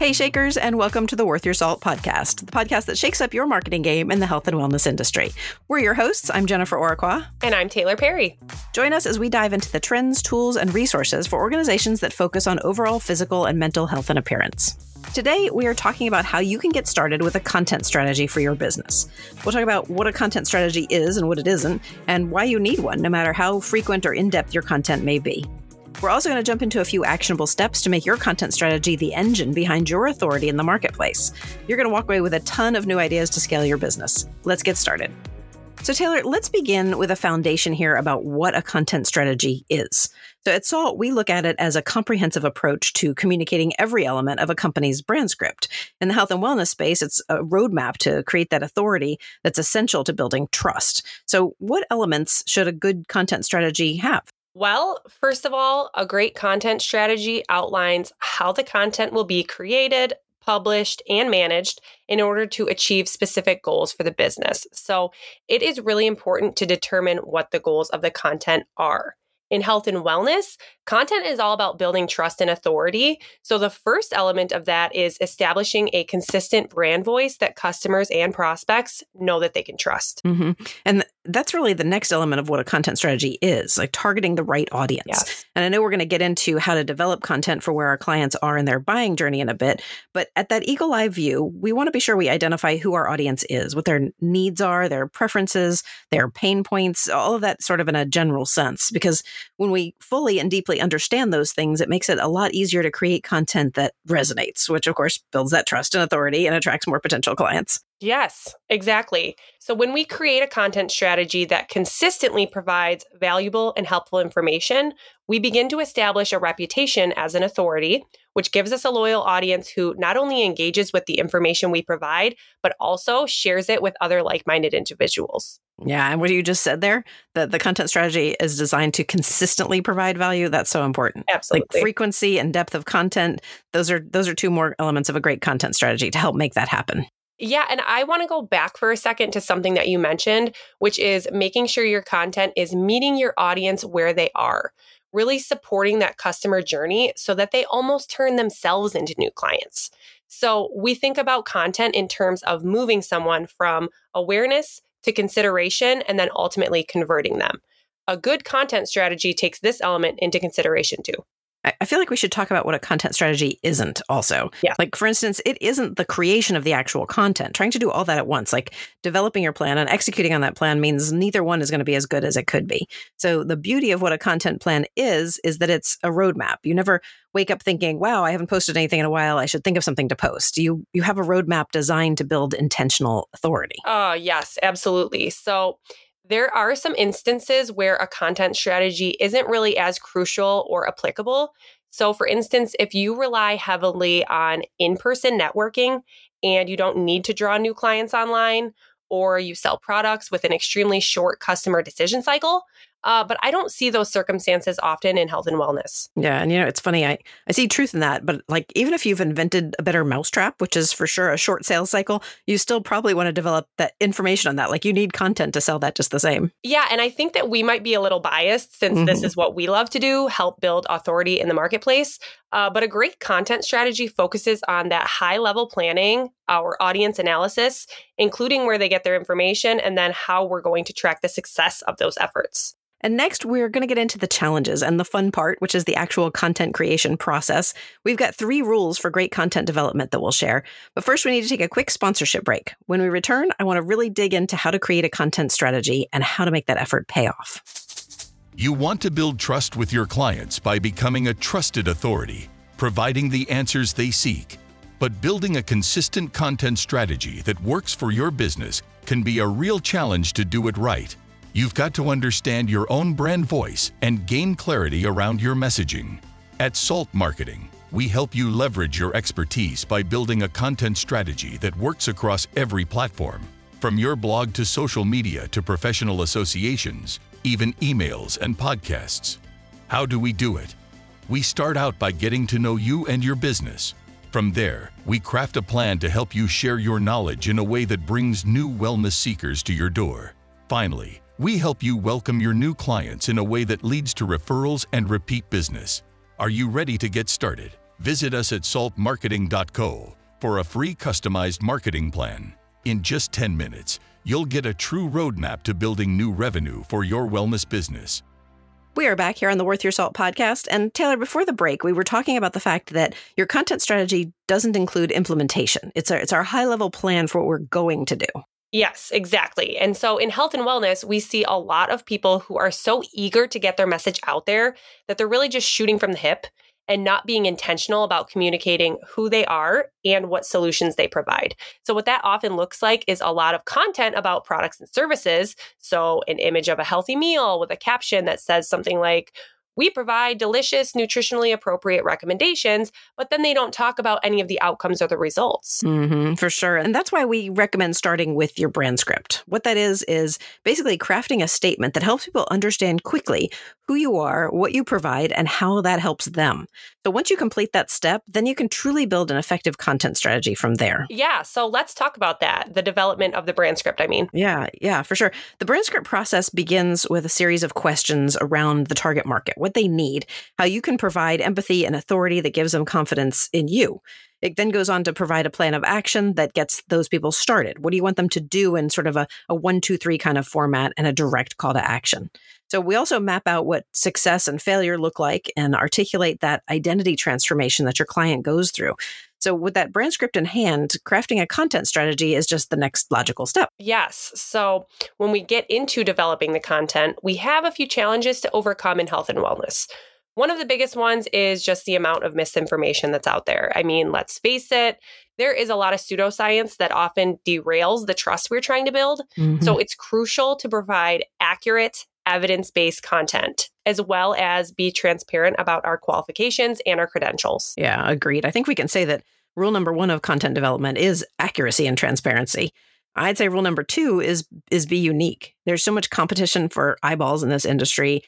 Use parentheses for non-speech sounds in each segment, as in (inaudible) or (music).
Hey, Shakers, and welcome to the Worth Your Salt podcast, the podcast that shakes up your marketing game in the health and wellness industry. We're your hosts. I'm Jennifer Oraqua. And I'm Taylor Perry. Join us as we dive into the trends, tools, and resources for organizations that focus on overall physical and mental health and appearance. Today, we are talking about how you can get started with a content strategy for your business. We'll talk about what a content strategy is and what it isn't, and why you need one, no matter how frequent or in depth your content may be. We're also going to jump into a few actionable steps to make your content strategy the engine behind your authority in the marketplace. You're going to walk away with a ton of new ideas to scale your business. Let's get started. So, Taylor, let's begin with a foundation here about what a content strategy is. So, at SALT, we look at it as a comprehensive approach to communicating every element of a company's brand script. In the health and wellness space, it's a roadmap to create that authority that's essential to building trust. So, what elements should a good content strategy have? Well, first of all, a great content strategy outlines how the content will be created, published, and managed in order to achieve specific goals for the business. So it is really important to determine what the goals of the content are in health and wellness, content is all about building trust and authority. So, the first element of that is establishing a consistent brand voice that customers and prospects know that they can trust. Mm-hmm. And that's really the next element of what a content strategy is like targeting the right audience. Yes. And I know we're going to get into how to develop content for where our clients are in their buying journey in a bit. But at that eagle eye view, we want to be sure we identify who our audience is, what their needs are, their preferences, their pain points, all of that sort of in a general sense. Because when we fully and deeply understand those things, it makes it a lot easier to create content that resonates, which of course builds that trust and authority and attracts more potential clients. Yes, exactly. So when we create a content strategy that consistently provides valuable and helpful information, we begin to establish a reputation as an authority, which gives us a loyal audience who not only engages with the information we provide, but also shares it with other like minded individuals. Yeah. And what you just said there, that the content strategy is designed to consistently provide value. That's so important. Absolutely. Like frequency and depth of content. Those are those are two more elements of a great content strategy to help make that happen. Yeah, and I want to go back for a second to something that you mentioned, which is making sure your content is meeting your audience where they are, really supporting that customer journey so that they almost turn themselves into new clients. So we think about content in terms of moving someone from awareness to consideration and then ultimately converting them. A good content strategy takes this element into consideration too. I feel like we should talk about what a content strategy isn't also. Yeah. Like, for instance, it isn't the creation of the actual content. Trying to do all that at once, like developing your plan and executing on that plan, means neither one is going to be as good as it could be. So, the beauty of what a content plan is, is that it's a roadmap. You never wake up thinking, wow, I haven't posted anything in a while. I should think of something to post. You, you have a roadmap designed to build intentional authority. Oh, yes, absolutely. So, there are some instances where a content strategy isn't really as crucial or applicable. So, for instance, if you rely heavily on in person networking and you don't need to draw new clients online, or you sell products with an extremely short customer decision cycle, uh, but I don't see those circumstances often in health and wellness. Yeah, and you know it's funny. I I see truth in that, but like even if you've invented a better mousetrap, which is for sure a short sales cycle, you still probably want to develop that information on that. Like you need content to sell that just the same. Yeah, and I think that we might be a little biased since mm-hmm. this is what we love to do, help build authority in the marketplace. Uh, but a great content strategy focuses on that high level planning, our audience analysis, including where they get their information, and then how we're going to track the success of those efforts. And next, we're going to get into the challenges and the fun part, which is the actual content creation process. We've got three rules for great content development that we'll share. But first, we need to take a quick sponsorship break. When we return, I want to really dig into how to create a content strategy and how to make that effort pay off. You want to build trust with your clients by becoming a trusted authority, providing the answers they seek. But building a consistent content strategy that works for your business can be a real challenge to do it right. You've got to understand your own brand voice and gain clarity around your messaging. At Salt Marketing, we help you leverage your expertise by building a content strategy that works across every platform, from your blog to social media to professional associations, even emails and podcasts. How do we do it? We start out by getting to know you and your business. From there, we craft a plan to help you share your knowledge in a way that brings new wellness seekers to your door. Finally, we help you welcome your new clients in a way that leads to referrals and repeat business. Are you ready to get started? Visit us at saltmarketing.co for a free customized marketing plan. In just 10 minutes, you'll get a true roadmap to building new revenue for your wellness business. We are back here on the Worth Your Salt podcast. And Taylor, before the break, we were talking about the fact that your content strategy doesn't include implementation. It's our, it's our high level plan for what we're going to do. Yes, exactly. And so in health and wellness, we see a lot of people who are so eager to get their message out there that they're really just shooting from the hip and not being intentional about communicating who they are and what solutions they provide. So, what that often looks like is a lot of content about products and services. So, an image of a healthy meal with a caption that says something like, we provide delicious, nutritionally appropriate recommendations, but then they don't talk about any of the outcomes or the results. Mm-hmm, for sure. And that's why we recommend starting with your brand script. What that is, is basically crafting a statement that helps people understand quickly who you are, what you provide, and how that helps them. So once you complete that step, then you can truly build an effective content strategy from there. Yeah. So let's talk about that the development of the brand script, I mean. Yeah. Yeah, for sure. The brand script process begins with a series of questions around the target market, what they need, how you can provide empathy and authority that gives them confidence in you. It then goes on to provide a plan of action that gets those people started. What do you want them to do in sort of a, a one, two, three kind of format and a direct call to action? So we also map out what success and failure look like and articulate that identity transformation that your client goes through. So, with that brand script in hand, crafting a content strategy is just the next logical step. Yes. So, when we get into developing the content, we have a few challenges to overcome in health and wellness. One of the biggest ones is just the amount of misinformation that's out there. I mean, let's face it, there is a lot of pseudoscience that often derails the trust we're trying to build. Mm-hmm. So it's crucial to provide accurate, evidence based content, as well as be transparent about our qualifications and our credentials. Yeah, agreed. I think we can say that rule number one of content development is accuracy and transparency. I'd say rule number two is is be unique. There's so much competition for eyeballs in this industry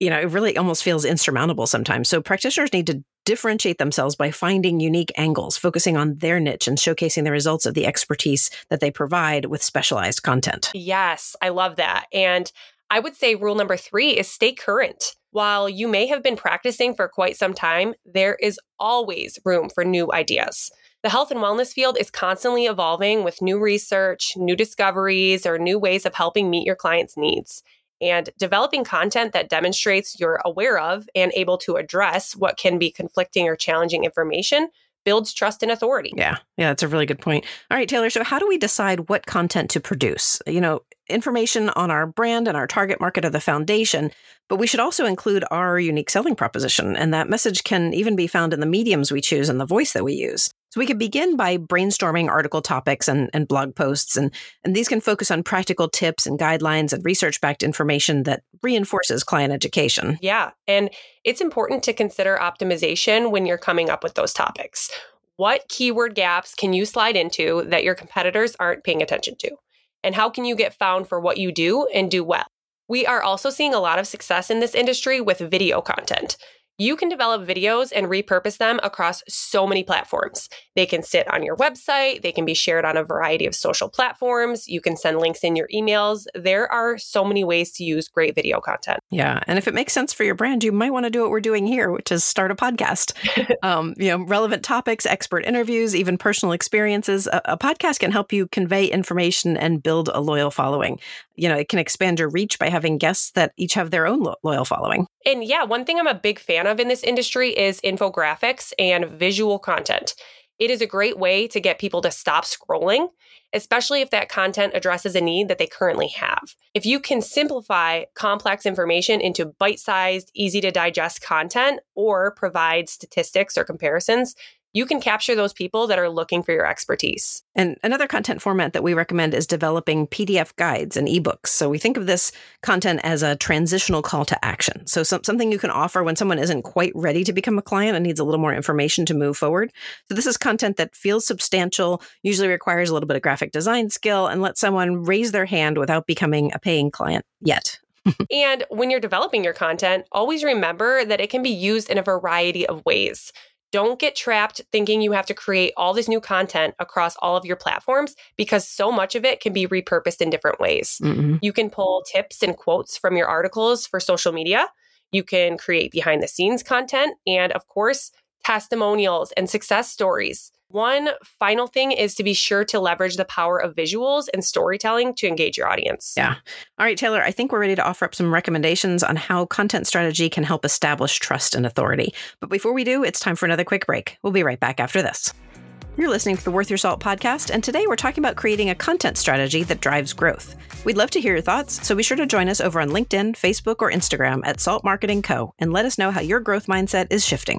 you know, it really almost feels insurmountable sometimes. So practitioners need to differentiate themselves by finding unique angles, focusing on their niche and showcasing the results of the expertise that they provide with specialized content. Yes, I love that. And I would say rule number three is stay current. While you may have been practicing for quite some time, there is always room for new ideas. The health and wellness field is constantly evolving with new research, new discoveries, or new ways of helping meet your clients' needs and developing content that demonstrates you're aware of and able to address what can be conflicting or challenging information builds trust and authority. Yeah. Yeah, that's a really good point. All right, Taylor, so how do we decide what content to produce? You know, information on our brand and our target market are the foundation, but we should also include our unique selling proposition and that message can even be found in the mediums we choose and the voice that we use. So we could begin by brainstorming article topics and, and blog posts, and, and these can focus on practical tips and guidelines and research backed information that reinforces client education. Yeah. And it's important to consider optimization when you're coming up with those topics. What keyword gaps can you slide into that your competitors aren't paying attention to? And how can you get found for what you do and do well? We are also seeing a lot of success in this industry with video content. You can develop videos and repurpose them across so many platforms. They can sit on your website, they can be shared on a variety of social platforms, you can send links in your emails. There are so many ways to use great video content. Yeah. And if it makes sense for your brand, you might want to do what we're doing here, which is start a podcast. (laughs) um, you know, relevant topics, expert interviews, even personal experiences. A, a podcast can help you convey information and build a loyal following. You know, it can expand your reach by having guests that each have their own lo- loyal following. And yeah, one thing I'm a big fan of in this industry is infographics and visual content. It is a great way to get people to stop scrolling, especially if that content addresses a need that they currently have. If you can simplify complex information into bite sized, easy to digest content or provide statistics or comparisons, you can capture those people that are looking for your expertise. And another content format that we recommend is developing PDF guides and ebooks. So we think of this content as a transitional call to action. So some, something you can offer when someone isn't quite ready to become a client and needs a little more information to move forward. So this is content that feels substantial, usually requires a little bit of graphic design skill, and let someone raise their hand without becoming a paying client yet. (laughs) and when you're developing your content, always remember that it can be used in a variety of ways. Don't get trapped thinking you have to create all this new content across all of your platforms because so much of it can be repurposed in different ways. Mm-hmm. You can pull tips and quotes from your articles for social media. You can create behind the scenes content. And of course, testimonials, and success stories. One final thing is to be sure to leverage the power of visuals and storytelling to engage your audience. Yeah. All right, Taylor, I think we're ready to offer up some recommendations on how content strategy can help establish trust and authority. But before we do, it's time for another quick break. We'll be right back after this. You're listening to the Worth Your Salt podcast, and today we're talking about creating a content strategy that drives growth. We'd love to hear your thoughts, so be sure to join us over on LinkedIn, Facebook, or Instagram at Salt Marketing Co. and let us know how your growth mindset is shifting.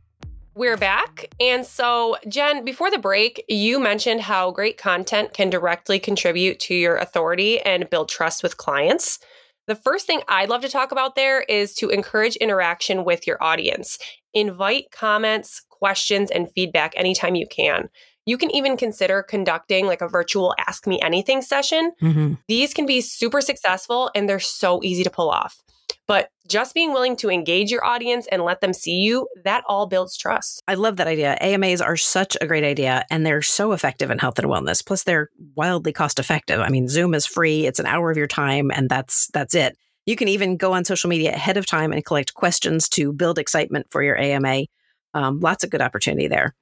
We're back. And so, Jen, before the break, you mentioned how great content can directly contribute to your authority and build trust with clients. The first thing I'd love to talk about there is to encourage interaction with your audience. Invite comments, questions, and feedback anytime you can. You can even consider conducting like a virtual Ask Me Anything session. Mm-hmm. These can be super successful and they're so easy to pull off. But just being willing to engage your audience and let them see you, that all builds trust. I love that idea. AMAs are such a great idea and they're so effective in health and wellness. Plus they're wildly cost effective. I mean, Zoom is free. It's an hour of your time and that's that's it. You can even go on social media ahead of time and collect questions to build excitement for your AMA. Um, lots of good opportunity there.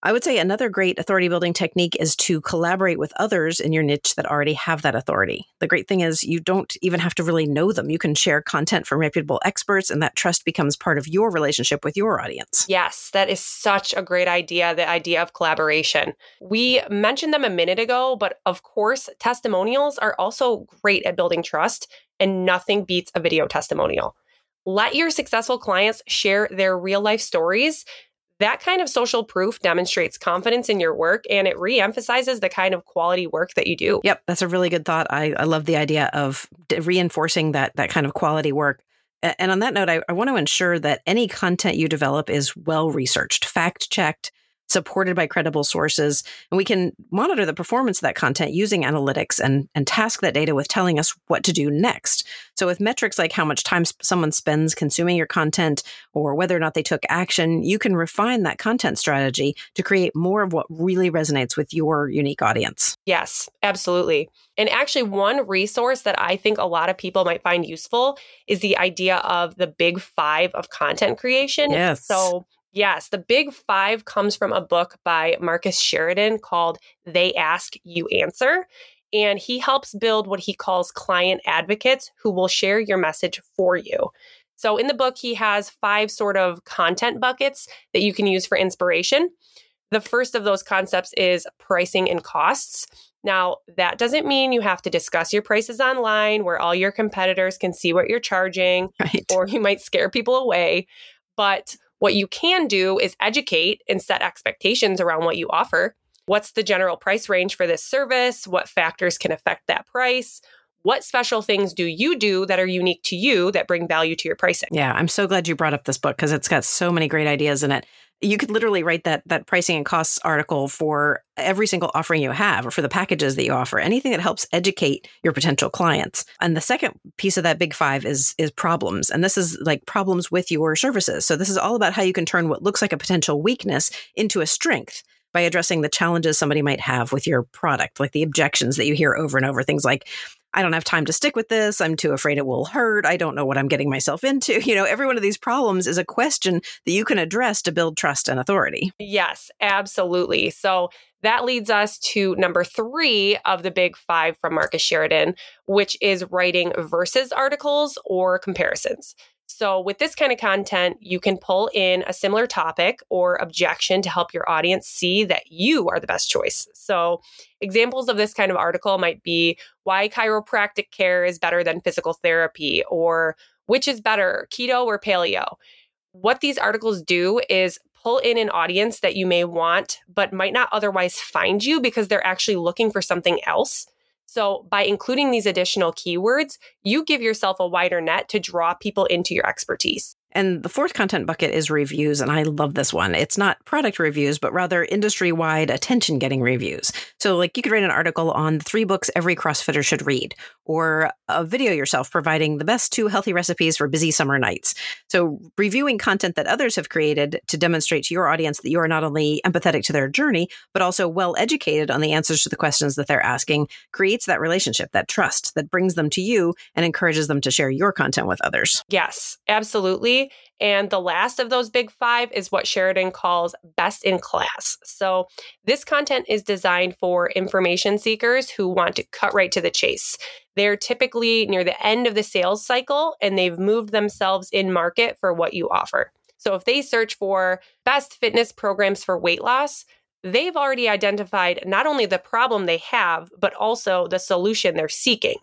I would say another great authority building technique is to collaborate with others in your niche that already have that authority. The great thing is you don't even have to really know them. You can share content from reputable experts, and that trust becomes part of your relationship with your audience. Yes, that is such a great idea the idea of collaboration. We mentioned them a minute ago, but of course, testimonials are also great at building trust, and nothing beats a video testimonial. Let your successful clients share their real life stories that kind of social proof demonstrates confidence in your work and it reemphasizes the kind of quality work that you do. Yep, that's a really good thought. I, I love the idea of reinforcing that that kind of quality work. And on that note, I, I want to ensure that any content you develop is well researched, fact checked, supported by credible sources. And we can monitor the performance of that content using analytics and, and task that data with telling us what to do next. So, with metrics like how much time someone spends consuming your content or whether or not they took action, you can refine that content strategy to create more of what really resonates with your unique audience. Yes, absolutely. And actually, one resource that I think a lot of people might find useful is the idea of the big five of content creation. Yes. So, Yes, the big five comes from a book by Marcus Sheridan called They Ask, You Answer. And he helps build what he calls client advocates who will share your message for you. So in the book, he has five sort of content buckets that you can use for inspiration. The first of those concepts is pricing and costs. Now, that doesn't mean you have to discuss your prices online where all your competitors can see what you're charging, (laughs) right. or you might scare people away. But what you can do is educate and set expectations around what you offer. What's the general price range for this service? What factors can affect that price? What special things do you do that are unique to you that bring value to your pricing? Yeah, I'm so glad you brought up this book because it's got so many great ideas in it you could literally write that that pricing and costs article for every single offering you have or for the packages that you offer anything that helps educate your potential clients. And the second piece of that big five is is problems. And this is like problems with your services. So this is all about how you can turn what looks like a potential weakness into a strength by addressing the challenges somebody might have with your product like the objections that you hear over and over things like I don't have time to stick with this. I'm too afraid it will hurt. I don't know what I'm getting myself into. (laughs) You know, every one of these problems is a question that you can address to build trust and authority. Yes, absolutely. So that leads us to number three of the big five from Marcus Sheridan, which is writing versus articles or comparisons. So, with this kind of content, you can pull in a similar topic or objection to help your audience see that you are the best choice. So, examples of this kind of article might be why chiropractic care is better than physical therapy, or which is better, keto or paleo. What these articles do is pull in an audience that you may want, but might not otherwise find you because they're actually looking for something else. So, by including these additional keywords, you give yourself a wider net to draw people into your expertise. And the fourth content bucket is reviews. And I love this one. It's not product reviews, but rather industry wide attention getting reviews. So, like, you could write an article on three books every CrossFitter should read, or a video yourself providing the best two healthy recipes for busy summer nights. So, reviewing content that others have created to demonstrate to your audience that you are not only empathetic to their journey, but also well educated on the answers to the questions that they're asking creates that relationship, that trust that brings them to you and encourages them to share your content with others. Yes, absolutely And the last of those big five is what Sheridan calls best in class. So, this content is designed for information seekers who want to cut right to the chase. They're typically near the end of the sales cycle and they've moved themselves in market for what you offer. So, if they search for best fitness programs for weight loss, they've already identified not only the problem they have, but also the solution they're seeking.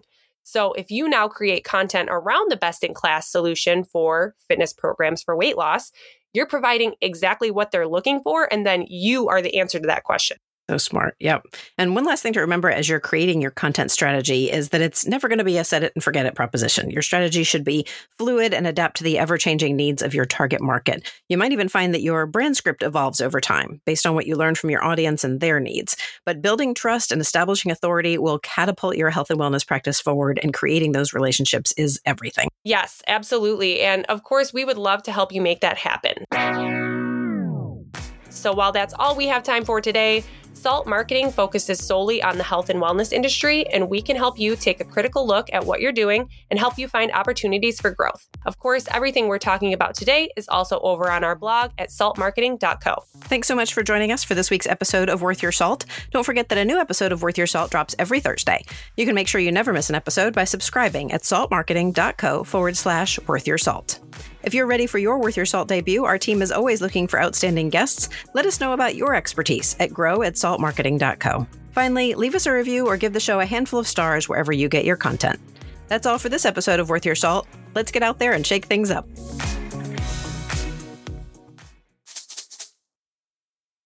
So if you now create content around the best in class solution for fitness programs for weight loss, you're providing exactly what they're looking for. And then you are the answer to that question. So smart. Yep. And one last thing to remember as you're creating your content strategy is that it's never going to be a set it and forget it proposition. Your strategy should be fluid and adapt to the ever changing needs of your target market. You might even find that your brand script evolves over time based on what you learn from your audience and their needs. But building trust and establishing authority will catapult your health and wellness practice forward, and creating those relationships is everything. Yes, absolutely. And of course, we would love to help you make that happen. So while that's all we have time for today, Salt Marketing focuses solely on the health and wellness industry, and we can help you take a critical look at what you're doing and help you find opportunities for growth. Of course, everything we're talking about today is also over on our blog at saltmarketing.co. Thanks so much for joining us for this week's episode of Worth Your Salt. Don't forget that a new episode of Worth Your Salt drops every Thursday. You can make sure you never miss an episode by subscribing at saltmarketing.co forward slash worth your salt. If you're ready for your Worth Your Salt debut, our team is always looking for outstanding guests. Let us know about your expertise at grow at saltmarketing.co. Finally, leave us a review or give the show a handful of stars wherever you get your content. That's all for this episode of Worth Your Salt. Let's get out there and shake things up.